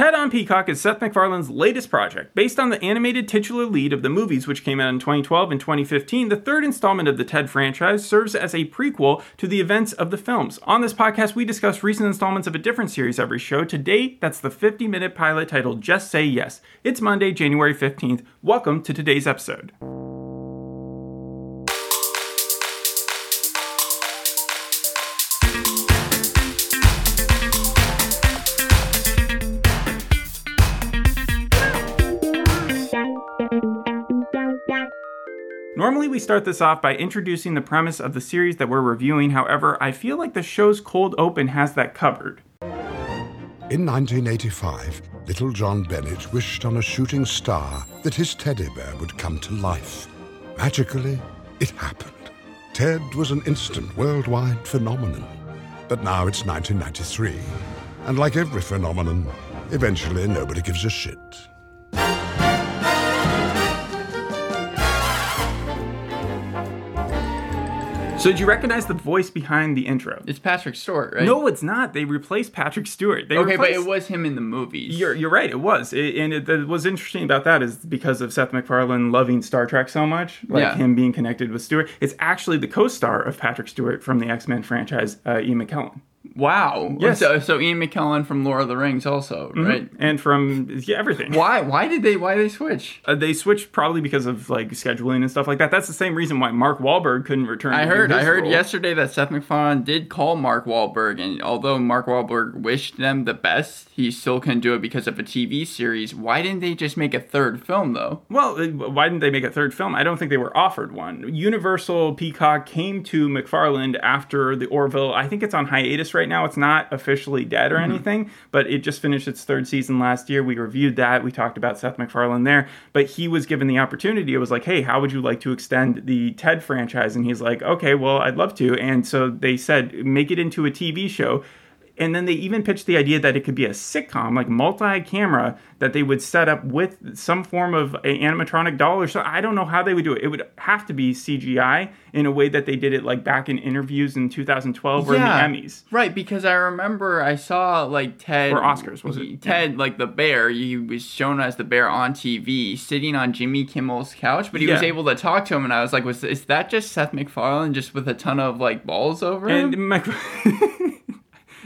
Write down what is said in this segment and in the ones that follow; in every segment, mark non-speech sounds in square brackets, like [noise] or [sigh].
Ted on Peacock is Seth MacFarlane's latest project. Based on the animated titular lead of the movies, which came out in 2012 and 2015, the third installment of the Ted franchise serves as a prequel to the events of the films. On this podcast, we discuss recent installments of a different series every show. Today, that's the 50 minute pilot titled Just Say Yes. It's Monday, January 15th. Welcome to today's episode. Normally, we start this off by introducing the premise of the series that we're reviewing. However, I feel like the show's cold open has that covered. In 1985, little John Bennett wished on a shooting star that his teddy bear would come to life. Magically, it happened. Ted was an instant worldwide phenomenon. But now it's 1993, and like every phenomenon, eventually nobody gives a shit. So, did you recognize the voice behind the intro? It's Patrick Stewart, right? No, it's not. They replaced Patrick Stewart. They Okay, but it was him in the movies. You're, you're right. It was, It- and it, it was interesting about that is because of Seth MacFarlane loving Star Trek so much, like Yeah. him being connected with Stewart. It's actually the co-star of Patrick Stewart from the X Men franchise, uh, Ian McKellen, wow. Yes. Mm-hmm. So, so Ian McKellen from Lord of the Rings also, right? and from yeah, everything. Why? Why did they? Why they switch? Uh, they switched probably because of like scheduling and stuff like that. That's the same reason why Mark Wahlberg couldn't return. I heard. I heard role. yesterday that Seth MacFarlane did call Mark Wahlberg, and although Mark Wahlberg wished them the best, he still couldn't do it because of a TV series. Why didn't they just make a third film though? Well, uh, why didn't they make a third film? I don't think they were offered one. Universal Peacock came to MacFarlane after the Orville. I think it's on hiatus right now. It's not officially dead or mm-hmm. anything, but it just finished its third season last year. We reviewed that. We talked about Seth MacFarlane there, but he was given the opportunity. It was like, hey, how would you like to extend the Ted franchise? And he's like, okay, well, I'd love to. And so they said, make it into a TV show. And then they even pitched the idea that it could be a sitcom, like multi-camera, that they would set up with some form of a animatronic doll or so. I don't know how they would do it. It would have to be CGI in a way that they did it like back in interviews in 2012 or Yeah. in the Emmys. Right, because I remember I saw like Ted Or Oscars, was it? Ted, like the bear. He was shown as the bear on TV, sitting on Jimmy Kimmel's couch, but he was able to talk to him, and I was like, "Was is that just Seth MacFarlane just with a ton of like balls over him?" And [laughs] Mc- [laughs]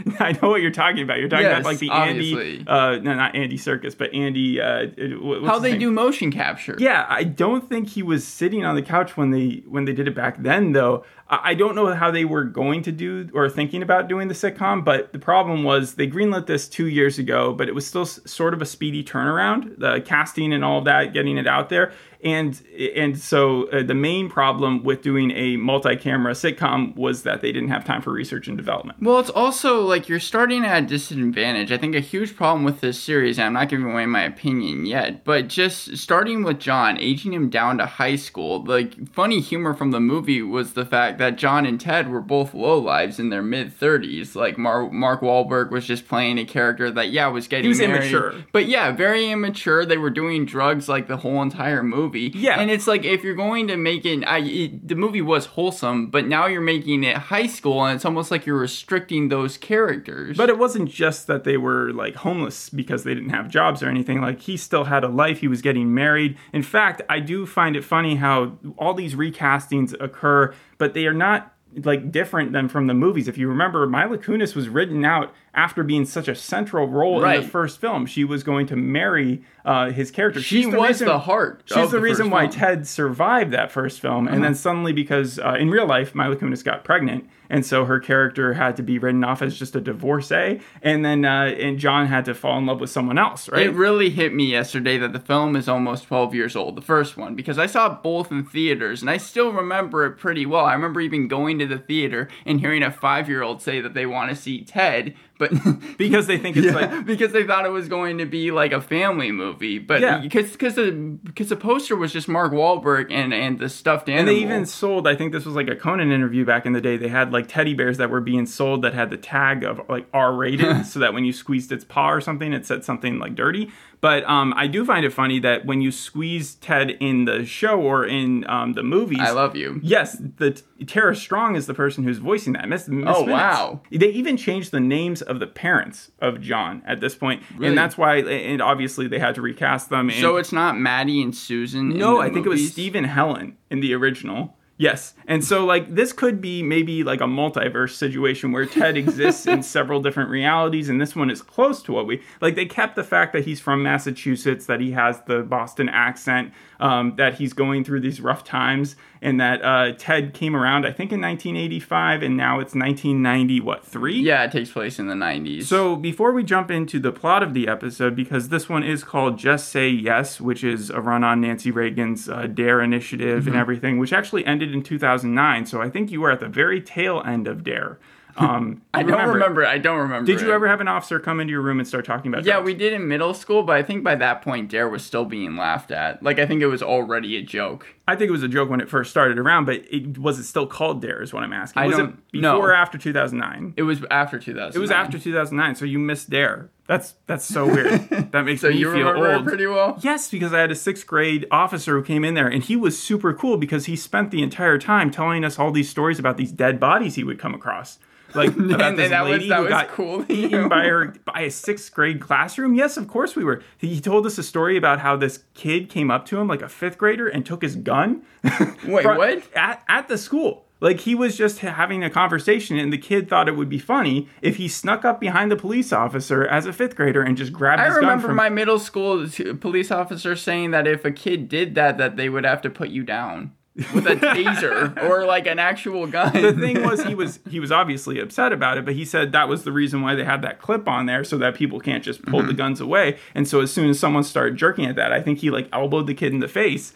[laughs] I know what you're talking about. You're talking about like the obviously. Andy, uh, no, not Andy Serkis, but Andy. Uh, what's How they name? do motion capture? Yeah, I don't think he was sitting on the couch when they when they did it back then, though. I I don't know how they were going to do or thinking about doing the sitcom, but the problem was they greenlit this two years ago, but it was still sort of a speedy turnaround, the casting and all of that, getting it out there, and and so uh, the main problem with doing a multi-camera sitcom was that they didn't have time for research and development. Well, it's also like you're starting at a disadvantage. I think a huge problem with this series, and I'm not giving away my opinion yet, but just starting with John, aging him down to high school, like funny humor from the movie was the fact that John and Ted were both low lives in their mid 30s. Like Mar- Mark Wahlberg was just playing a character that, yeah, was getting He was married, immature. But yeah, very immature. They were doing drugs like the whole entire movie. Yeah. And it's like if you're going to make it, I, it the movie was wholesome, but now you're making it high school, and it's almost like you're restricting those characters. But it wasn't just that they were like homeless because they didn't have jobs or anything. Like he still had a life. He was getting married. In fact, I do find it funny how all these recastings occur, but they are not like different than from the movies. If you remember, Mila Kunis was written out after being such a central role in the first film. She was going to marry uh, his character. She She's was the heart She's the, the reason why film. Uh-huh. Ted survived that first film, and then suddenly because uh, in real life Mila Kunis got pregnant, and so her character had to be written off as just a divorcee, and then uh, and John had to fall in love with someone else, right? It really hit me yesterday that the film is almost 12 years old, the first one, because I saw both in theaters and I still remember it pretty well. I remember even going to the theater and hearing a five year old say that they want to see Ted, but [laughs] because they think it's Yeah, like because they thought it was going to be like a family movie, but Yeah. because because the because the poster was just Mark Wahlberg and and the stuffed animal. And they even sold, I think this was like a Conan interview back in the day. They had like teddy bears that were being sold that had the tag of like R rated [laughs] so that when you squeezed its paw or something, it said something like dirty. But um, I do find it funny that when you squeeze Ted in the show or in um, the movies, I love you. Yes, the Tara Strong is the person who's voicing that. Miss, Miss Oh, Minutes. wow. They even changed the names of the parents of John at this point, and that's why. And obviously, they had to recast them. And So it's not Maddie and Susan. in no, I think it was movies? Steve and Helen in the original. Yes. And so like this could be maybe like a multiverse situation where Ted exists in [laughs] several different realities and this one is close to what we like they kept the fact that he's from Massachusetts, that he has the Boston accent, um, that he's going through these rough times and that uh, Ted came around I think in 1985 and now it's 1990 what 3? Yeah, it takes place in the 90s. So before we jump into the plot of the episode, because this one is called "Just Say Yes," which is a run on Nancy Reagan's uh, Dare initiative Mm-hmm. and everything, which actually ended in 2009. So I think you were at the very tail end of Dare. Um, [laughs] I don't remember. I don't remember. Did you ever have an officer come into your room and start talking about? Yeah, drugs? we did in middle school, but I think by that point Dare was still being laughed at. Like I think it was already a joke. I think it was a joke when it first started around, but it was it still called Dare? Is what I'm asking. I was don't- it before no. or after 2009? It was after 2000. It was after 2009, so you missed Dare. That's that's so weird. [laughs] That makes So me you feel old. pretty well. Yes, because I had a sixth grade officer who came in there, and he was super cool because he spent the entire time telling us all these stories about these dead bodies he would come across. Like [laughs] about this that was- lady that who was got cool [laughs] eaten by her by a sixth grade classroom. Yes, of course we were. He told us a story about how this kid came up to him like a fifth grader and took his gun. [laughs] Wait, Fro- what? At at the school. Like he was just having a conversation, and the kid thought it would be funny if he snuck up behind the police officer as a fifth grader and just grabbed I his gun remember from my middle school police officer saying that if a kid did that, that they would have to put you down with a taser or like an actual gun. the thing was he was he was obviously upset about it but he said that was the reason why they had that clip on there so that people can't just pull the mm-hmm. guns away. And so as soon as someone started jerking at that i think he like elbowed the kid in the face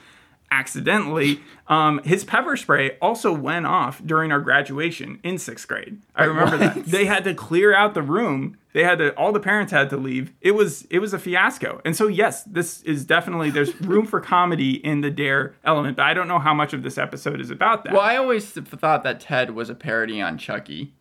accidentally um, his pepper spray also went off during our graduation in sixth grade. I remember that. they had to clear out the room. They had to all the parents had to leave. It was it was a fiasco. And so yes this is definitely there's [laughs] room for comedy in the dare element but i don't know how much of this episode is about that. Well, I always thought that Ted was a parody on Chucky.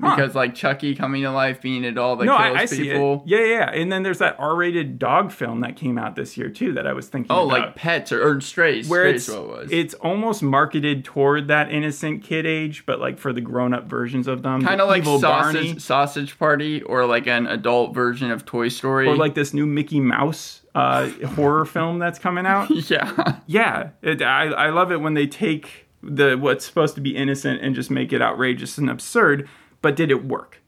Because like Chucky coming to life, being a doll that no, kills I, I see people. it. Yeah, yeah. And then there's that R-rated dog film that came out this year too that I was thinking Oh, about. like pets or, or strays. where strays it's it was. it's almost marketed toward that innocent kid age, but like for the grown-up versions of them, kind of like sausage Barney, sausage party or like an adult version of Toy Story. or like this new Mickey Mouse uh, [laughs] horror film that's coming out. [laughs] yeah. Yeah, it, I I love it when they take the what's supposed to be innocent and just make it outrageous and absurd. But did it work?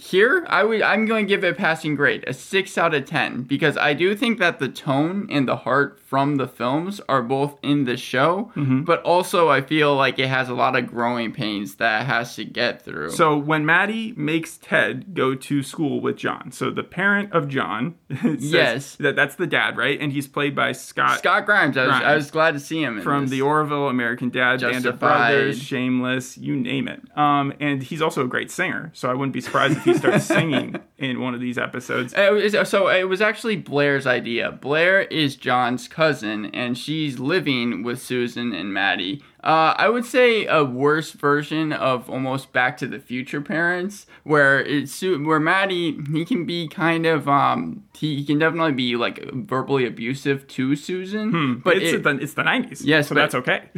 Here, I would I'm going to give it a passing grade, a 6 out of 10 because I do think that the tone and the heart from the films are both in the show, Mm-hmm. but also I feel like it has a lot of growing pains that it has to get through. So when Maddie makes Ted go to school with John, so the parent of John, [laughs] says Yes. that that's the dad, right? And he's played by Scott, Scott Grimes, I was, I was glad to see him in from this. the Orville, American Dad, Band of Brothers, Shameless, you name it. Um, and he's also a great singer, so I wouldn't be surprised if he starts [laughs] singing in one of these episodes. Uh, it was- uh, so it was actually Blair's idea. Blair is John's cousin, and she's living with Susan and Maddie. Uh, I would say a worse version of almost Back to the Future parents, where it's where Maddie he can be kind of um he, he can definitely be like verbally abusive to Susan, but Hmm. it's it- the it's the nineties, Yes, so that's okay. [laughs]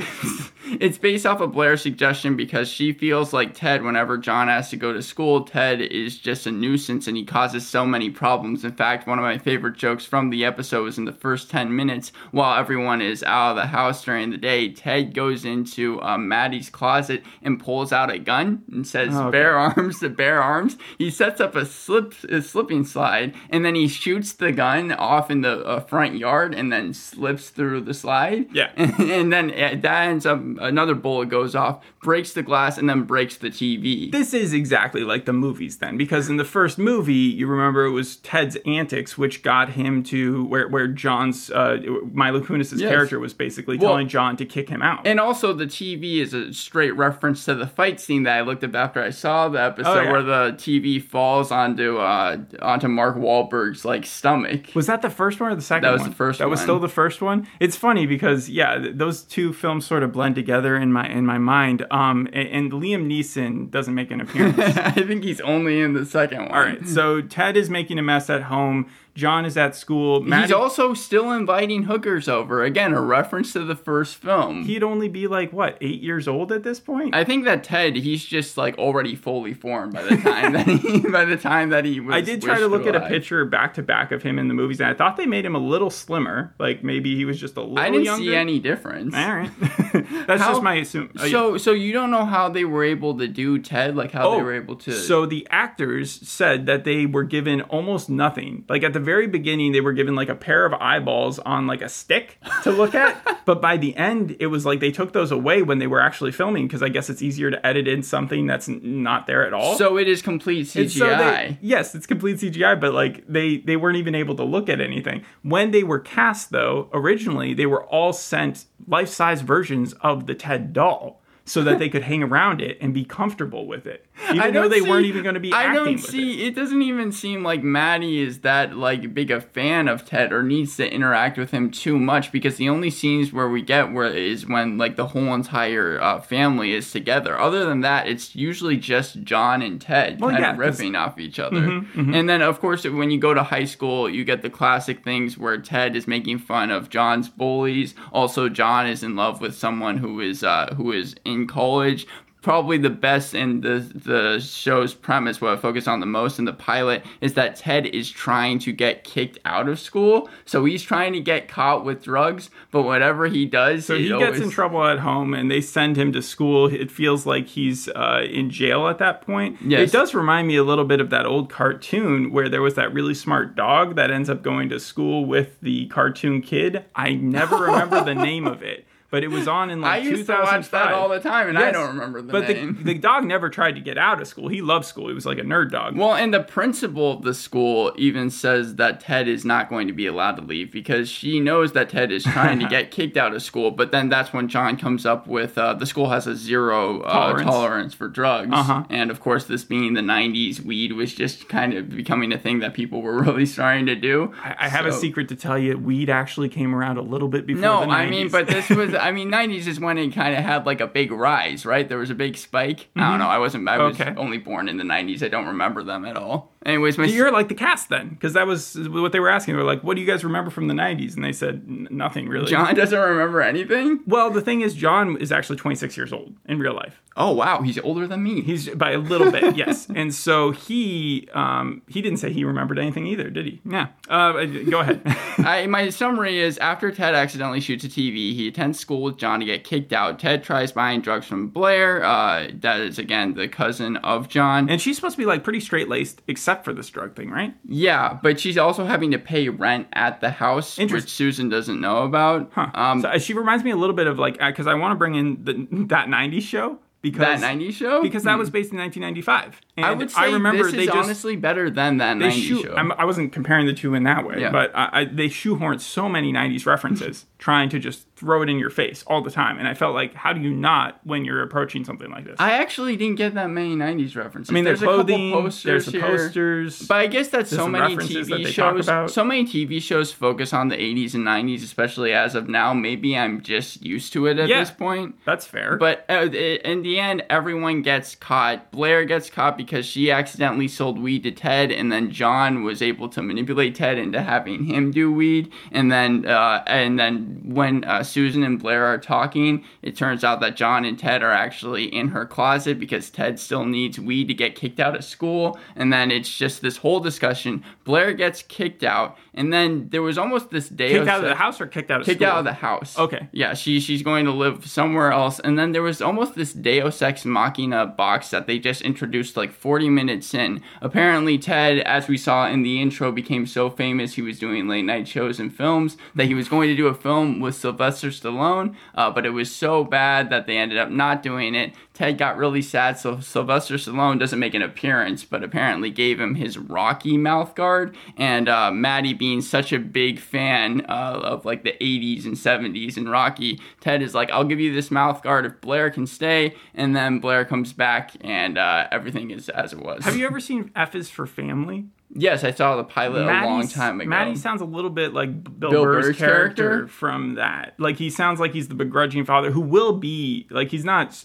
it's based off of Blair's suggestion because she feels like Ted, whenever John has to go to school, Ted is just a nuisance and he causes so many problems. In fact, one of my favorite jokes from the episode was in the first 10 minutes while everyone is out of the house during the day. Ted goes into uh, Maddie's closet and pulls out a gun and says, Oh, okay. Bear arms, the bear arms. He sets up a slip a slipping slide and then he shoots the gun off in the uh, front yard and then slips through the slide. Yeah. [laughs] and then uh, that ends up another bullet goes off, breaks the glass, and then breaks the TV. This is exactly like the movies then, because in the first movie, you remember it was Ted's antics which got him to where where John's uh, Mila Kunis's Yes. character was basically Well- telling John to kick him out. And also, the TV is a straight reference to the fight scene that I looked up after I saw the episode, Oh, yeah. where the TV falls onto uh, onto Mark Wahlberg's like stomach. was that the first one or the second That was one? the first That was still the first one. It's funny because yeah, th- those two films sort of blend together in my in my mind. Um, and, and Liam Neeson doesn't make an appearance. [laughs] I think he's only in the second one. All right, so Ted is making a mess at home. John is at school. He's also still inviting hookers over. Again, a reference to the first film. he'd only be like what eight years old at this point. I think that Ted, he's just like already fully formed by the time that he [laughs] by the time that he was. I did try to look at a picture back to back of him in the movies, and I thought they made him a little slimmer. Like maybe he was just a little I didn't younger. see any difference. All right, [laughs] that's How- just my assumption. oh, uh, yeah. So, so you don't know how they were able to do Ted, like how they oh, were able to. So the actors said that they were given almost nothing. Like at the very beginning, they were given like a pair of eyeballs on like a stick to look at. [laughs] but by the end, it was like they took those away when they were actually filming because I guess it's easier to edit in something that's not there at all. So it is complete CGI. So they- yes, it's complete CGI, but like they they weren't even able to look at anything. When they were cast though, originally they were all sent life-size versions of the Ted doll so that they could hang around it and be comfortable with it. Even though don't they see- weren't even going to be I don't see. it. It. doesn't even seem like Maddie is that like big a fan of Ted or needs to interact with him too much because the only scenes where we get where is when like the whole entire uh, family is together. Other than that, it's usually just John and Ted Well, kind yeah, of riffing off each other. And then of course when you go to high school, you get the classic things where Ted is making fun of John's bullies. Also, John is in love with someone who is uh, who is in college probably the best in the the show's premise what I focus on the most in the pilot is that Ted is trying to get kicked out of school so he's trying to get caught with drugs but whatever he does So he gets always- in trouble at home, and they send him to school. It feels like he's uh, in jail at that point. Yes. It does remind me a little bit of that old cartoon where there was that really smart dog that ends up going to school with the cartoon kid. I never [laughs] remember the name of it, but it was on in like I used to 2005. watch that all the time and I don't remember the but name the, the dog never tried to get out of school. He loved school. He was like a nerd dog. Well, and the principal of the school even says that Ted is not going to be allowed to leave because she knows that Ted is trying to [laughs] get kicked out of school. But then that's when John comes up with uh, the school has a zero uh, Tolerance. tolerance. for drugs. Uh-huh. And of course, this being the 90s, weed was just kind of becoming a thing that people were [laughs] really starting to do. I, I have a secret to tell you. Weed actually came around a little bit before No, the 90s. I mean, but this was, [laughs] I mean, 90s is when it kind of had like a big rise, right? There was a big spike. I don't know. I wasn't, I was Mm-hmm. Okay. only born in the 90s. I don't remember them at all. Anyways, my You're like the cast then, because that was what they were asking. They were like, "What do you guys remember from the '90s?" And they said nothing really. John [laughs] doesn't remember anything? Well, the thing is, John is actually 26 years old in real life. Oh, wow. He's older than me. He's by a little bit, [laughs] yes. And so he um, he didn't say he remembered anything either, did he? Yeah. Uh, go ahead. [laughs] I, my summary is after Ted accidentally shoots a TV, he attends school with John to get kicked out. Ted tries buying drugs from Blair. Uh, that is, again, the cousin of John. and she's supposed to be like pretty straight laced, except for this drug thing, right? yeah, but she's also having to pay rent at the house, which Susan doesn't know about. Huh. Um, so uh, she reminds me a little bit of like because I want to bring in the, [laughs] that '90s show because that 90s show? because that was based in 1995. And I would say remember this they is just honestly better than that they 90s shoot. show. I'm, I wasn't comparing the two in that way, Yeah. but I, I, they shoehorned so many '90s references, trying to just throw it in your face all the time. And I felt like, how do you not when you're approaching something like this? I actually didn't get that many 90s references. I mean, there's, there's a couple clothing, posters there's the here. posters. But I guess that's so many that TV shows. So many TV shows focus on the 80s and 90s, especially as of now. Maybe I'm just used to it at Yeah. this point. That's fair. But uh, in the end, everyone gets caught. Blair gets caught because she accidentally sold weed to Ted, and then John was able to manipulate Ted into having him do weed. And then, uh, and then when uh, Susan and Blair are talking, it turns out that John and Ted are actually in her closet because Ted still needs weed to get kicked out of school. And then it's just this whole discussion. Blair gets kicked out, and then there was almost this day kicked out of the house or kicked out of kicked school? out of the house. Okay. Yeah, she she's going to live somewhere else. And then there was almost this Deus Ex Machina box that they just introduced like 40 minutes in. Apparently, Ted, as we saw in the intro, became so famous he was doing late night shows and films that he was going to do a film with Sylvester Stallone, uh, but it was so bad that they ended up not doing it. Ted got really sad, so Sylvester Stallone doesn't make an appearance, but apparently gave him his Rocky mouth guard. And uh, Maddie, being such a big fan uh, of like the 80s and 70s and Rocky, Ted is like, I'll give you this mouth guard if Blair can stay. And then Blair comes back, and uh, everything is as it was. Have you ever seen F is for Family? Yes, I saw the pilot a long time ago. Maddie sounds a little bit like Bill, Bill Burr's, Burr's character, character? from that. Like he sounds like he's the begrudging father who will be like he's not.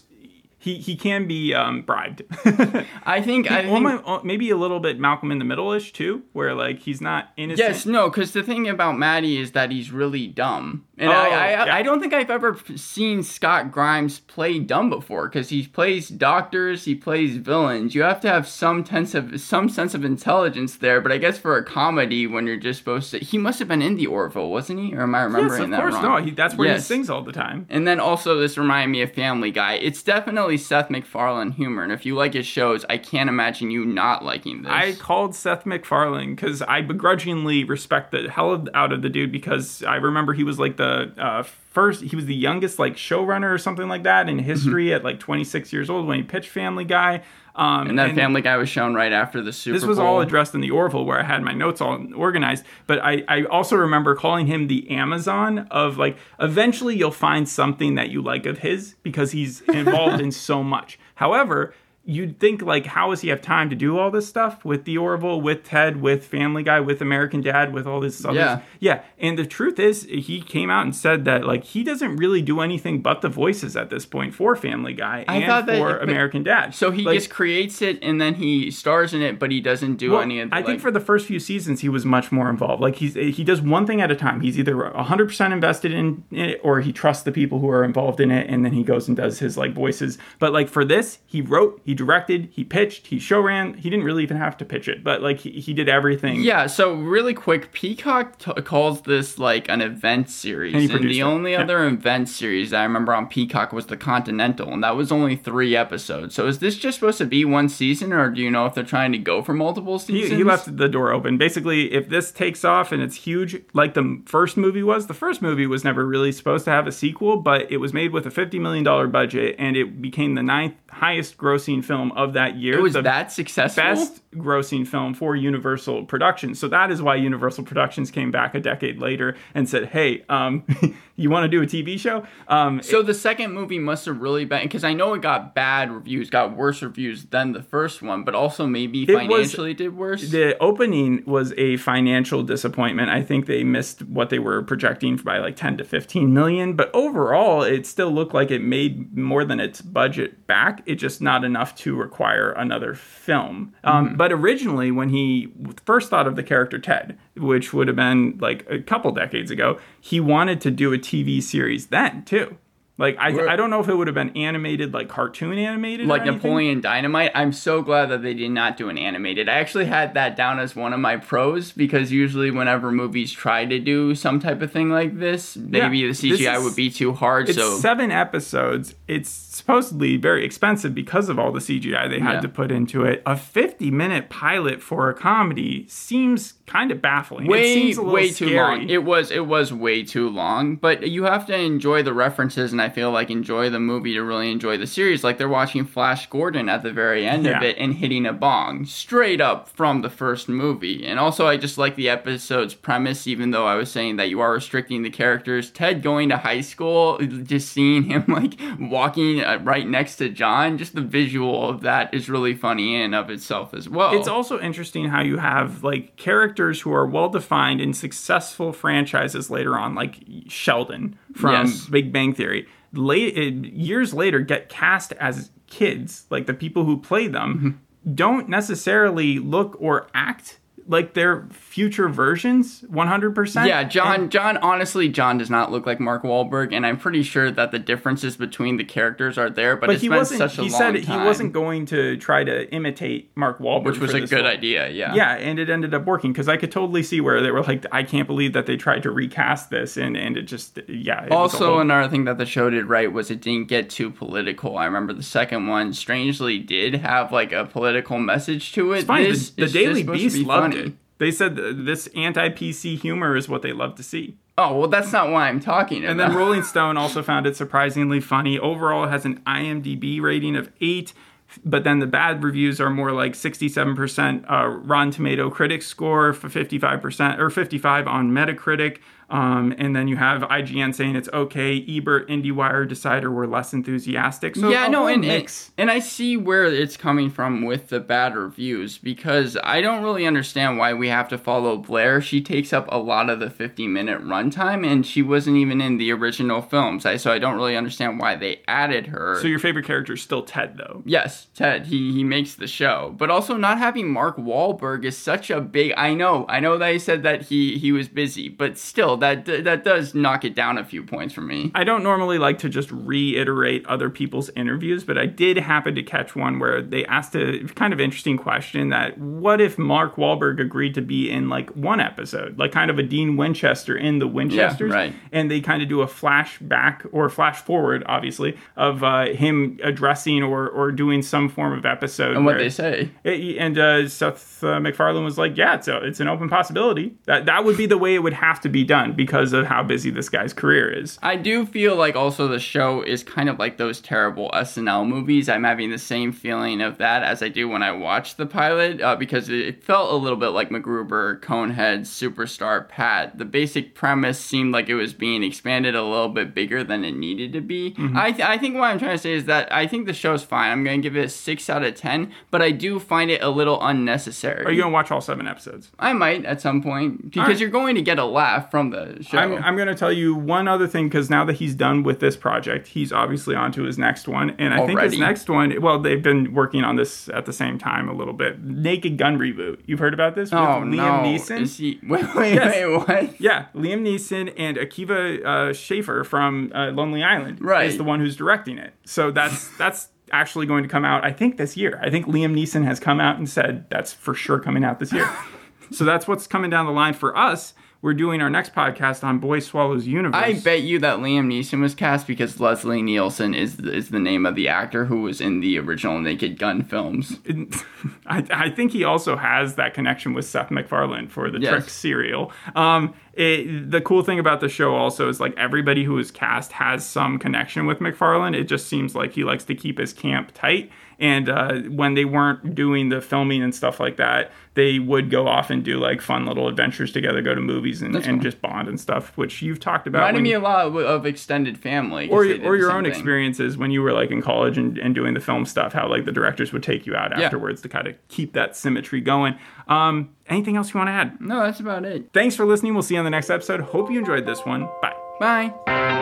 He he can be um, bribed. [laughs] I think I think Almo- maybe a little bit Malcolm in the Middle ish too, where like he's not innocent. Yes, no, because the thing about Maddie is that he's really dumb, and Oh, I, I, yeah. I don't think I've ever seen Scott Grimes play dumb before. Because he plays doctors, he plays villains. You have to have some sense of some sense of intelligence there. But I guess for a comedy, when you're just supposed to, he must have been in the Orville, wasn't he? Or am I Yes, remembering of that course. wrong? No, he, that's where he sings all the time. And then also, this reminded me of Family Guy. It's definitely Seth MacFarlane humor, and if you like his shows, I can't imagine you not liking this. I called Seth MacFarlane because I begrudgingly respect the hell out of the dude because I remember he was like the uh, first, he was the youngest like showrunner or something like that in history at like 26 years old when he pitched Family Guy. Um, and that Family Guy was shown right after the Super This was Bowl. all addressed in the Orville where I had my notes all organized. But I, I also remember calling him the Amazon of like, eventually you'll find something that you like of his because he's involved in [laughs] so much. However, you'd think like, how does he have time to do all this stuff with the Orville, with Ted, with Family Guy, with American Dad, with all this other Yeah. yeah. And the truth is, he came out and said that like he doesn't really do anything but the voices at this point for Family Guy I and that- for but- American Dad. So he Like, just creates it and then he stars in it, but he doesn't do well, any of the. I think like- for the first few seasons, he was much more involved. Like he's he does one thing at a time. He's either 100 percent invested in it, or he trusts the people who are involved in it, and then he goes and does his like voices. But like for this, he wrote, he directed, he pitched, he show ran. He didn't really even have to pitch it, but like he, he did everything. Yeah, so really quick, Peacock t- calls this like an event series, And and, the it. only Yeah. other event series I remember on Peacock was the Continental, and that was only three episodes. So is this just supposed to be one season, or do you know if they're trying to go for multiple He, seasons? he left the door open. Basically, if this takes off and it's huge, like the first movie was, the first movie was never really supposed to have a sequel, but it was made with a $50 million budget and it became the ninth highest grossing film of that year. It was that successful. best grossing film for Universal Productions. So that is why Universal Productions came back a decade later and said, hey, um, [laughs] you want to do a TV show? Um, So the second movie must have really been because I know it got bad reviews, got worse reviews than the first one, but also maybe was- financially did worse. the opening was a financial disappointment. I think they missed what they were projecting by like 10 to 15 million, but overall it still looked like it made more than its budget back. It just not enough to require another film. Um, Mm-hmm. But originally when he first thought of the character Ted, which would have been like a couple decades ago, he wanted to do a TV series then too. Like I, I don't know if it would have been animated like cartoon animated like. Napoleon Dynamite. I'm so glad that they did not do an animated. I actually had that down as one of my pros because usually whenever movies try to do some type of thing like this, maybe Yeah, the CGI is- would be too hard. It's so seven episodes. It's supposedly very expensive because of all the CGI they had Yeah. to put into it. A 50 minute pilot for a comedy seems kind of baffling. it way seems a little way too long. It was it was way too long, but you have to enjoy the references and I feel like enjoy the movie to really enjoy the series. Like they're watching Flash Gordon at the very end Yeah. of it and hitting a bong straight up from the first movie. And also I just like the episode's premise even though I was saying that you are restricting the characters. Ted going to high school, just seeing him [laughs] like walking uh, right next to John, just the visual of that is really funny in and of itself as well. It's also interesting how you have like characters who are well defined in successful franchises later on, like Sheldon from Yes. Big Bang Theory. Late years later, get cast as kids, like the people who play them, Mm-hmm. don't necessarily look or act like their future versions 100%. Yeah, John. And- John. Honestly, John does not look like Mark Wahlberg, and I'm pretty sure that the differences between the characters are there. But, but it's he been wasn't. such a he said time, he wasn't going to try to imitate Mark Wahlberg, which was a good idea. Yeah. Yeah, and it ended up working because I could totally see where they were like, I can't believe that they tried to recast this, and and it just yeah. It Also, whole- another thing that the show did right was it didn't get too political. I remember the second one strangely did have like a political message to it. it's fine. This The, the Daily Beast loved it. They said this anti-PC humor is what they love to see. Oh well, that's not why I'm talking about. And then Rolling Stone also found it surprisingly funny. Overall, it has an IMDb rating of eight, but then the bad reviews are more like 67% uh, Rotten Tomato critic score for 55% or 55 on Metacritic. Um, and then you have IGN saying it's okay. Ebert, IndieWire, Decider were less enthusiastic. So yeah, no, and, mix. and I see where it's coming from with the bad reviews because I don't really understand why we have to follow Blair. She takes up a lot of the 50 minute runtime, and she wasn't even in the original films. I, so I don't really understand why they added her. So your favorite character is still Ted, though. Yes, Ted. He he makes the show, but also not having Mark Wahlberg is such a big. I know, I know that he said that he he was busy, but still, that that does knock it down a few points for me. I don't normally like to just reiterate other people's interviews, but I did happen to catch one where they asked a kind of interesting question that what if Mark Wahlberg agreed to be in like one episode, like kind of a Dean Winchester in the Winchesters, right. and they kind of do a flashback or flash forward, obviously, of uh, him addressing or or doing some form of episode. And what they say. it- and uh, Seth uh, MacFarlane was like, "Yeah, it's a, it's an open possibility. That that would be the way it would have to be done because of how busy this guy's career is." I do feel like also the show is kind of like those terrible SNL movies. I'm having the same feeling of that as I do when I watch the pilot uh, because it felt a little bit like MacGruber, Conehead, Superstar, Pat. The basic premise seemed like it was being expanded a little bit bigger than it needed to be. Mm-hmm. I, th- I think what I'm trying to say is that I think the show's fine. I'm going to give it a 6 out of 10, but I do find it a little unnecessary. Are you gonna watch all seven episodes? I might at some point because Alright. you're going to get a laugh from the show. I'm, I'm going to tell you one other thing because now that he's done with this project, he's obviously on to his next one. And I think his next one, well, they've been working on this at the same time a little bit. Naked Gun reboot. You've heard about this? With oh Liam no! Neeson? Is he? [laughs] Wait, wait, Yes. wait. What? Yeah, Liam Neeson and Akiva uh, Schaffer from uh, Lonely Island Right. is the one who's directing it. So that's [laughs] that's actually going to come out, I think, this year. I think Liam Neeson has come out and said that's for sure coming out this year. [laughs] so that's what's coming down the line for us. We're doing our next podcast on Boy Swallows Universe. I bet you that Liam Neeson was cast because Leslie Nielsen is is the name of the actor who was in the original Naked Gun films. [laughs] I, I think he also has that connection with Seth MacFarlane for the Yes. Trick serial. Um, it, the cool thing about the show also is like everybody who is cast has some connection with MacFarlane. It just seems like he likes to keep his camp tight. And uh, when they weren't doing the filming and stuff like that, they would go off and do like fun little adventures together, go to movies and, and just bond and stuff, which you've talked about. Reminded when me a lot of, of Extended family, or, or your own thing. experiences when you were like in college and, and doing the film stuff how like the directors would take you out Yeah. afterwards to kind of keep that symmetry going um anything else you want to add No, that's about it. thanks for listening we'll see you on the next episode hope you enjoyed this one bye Bye.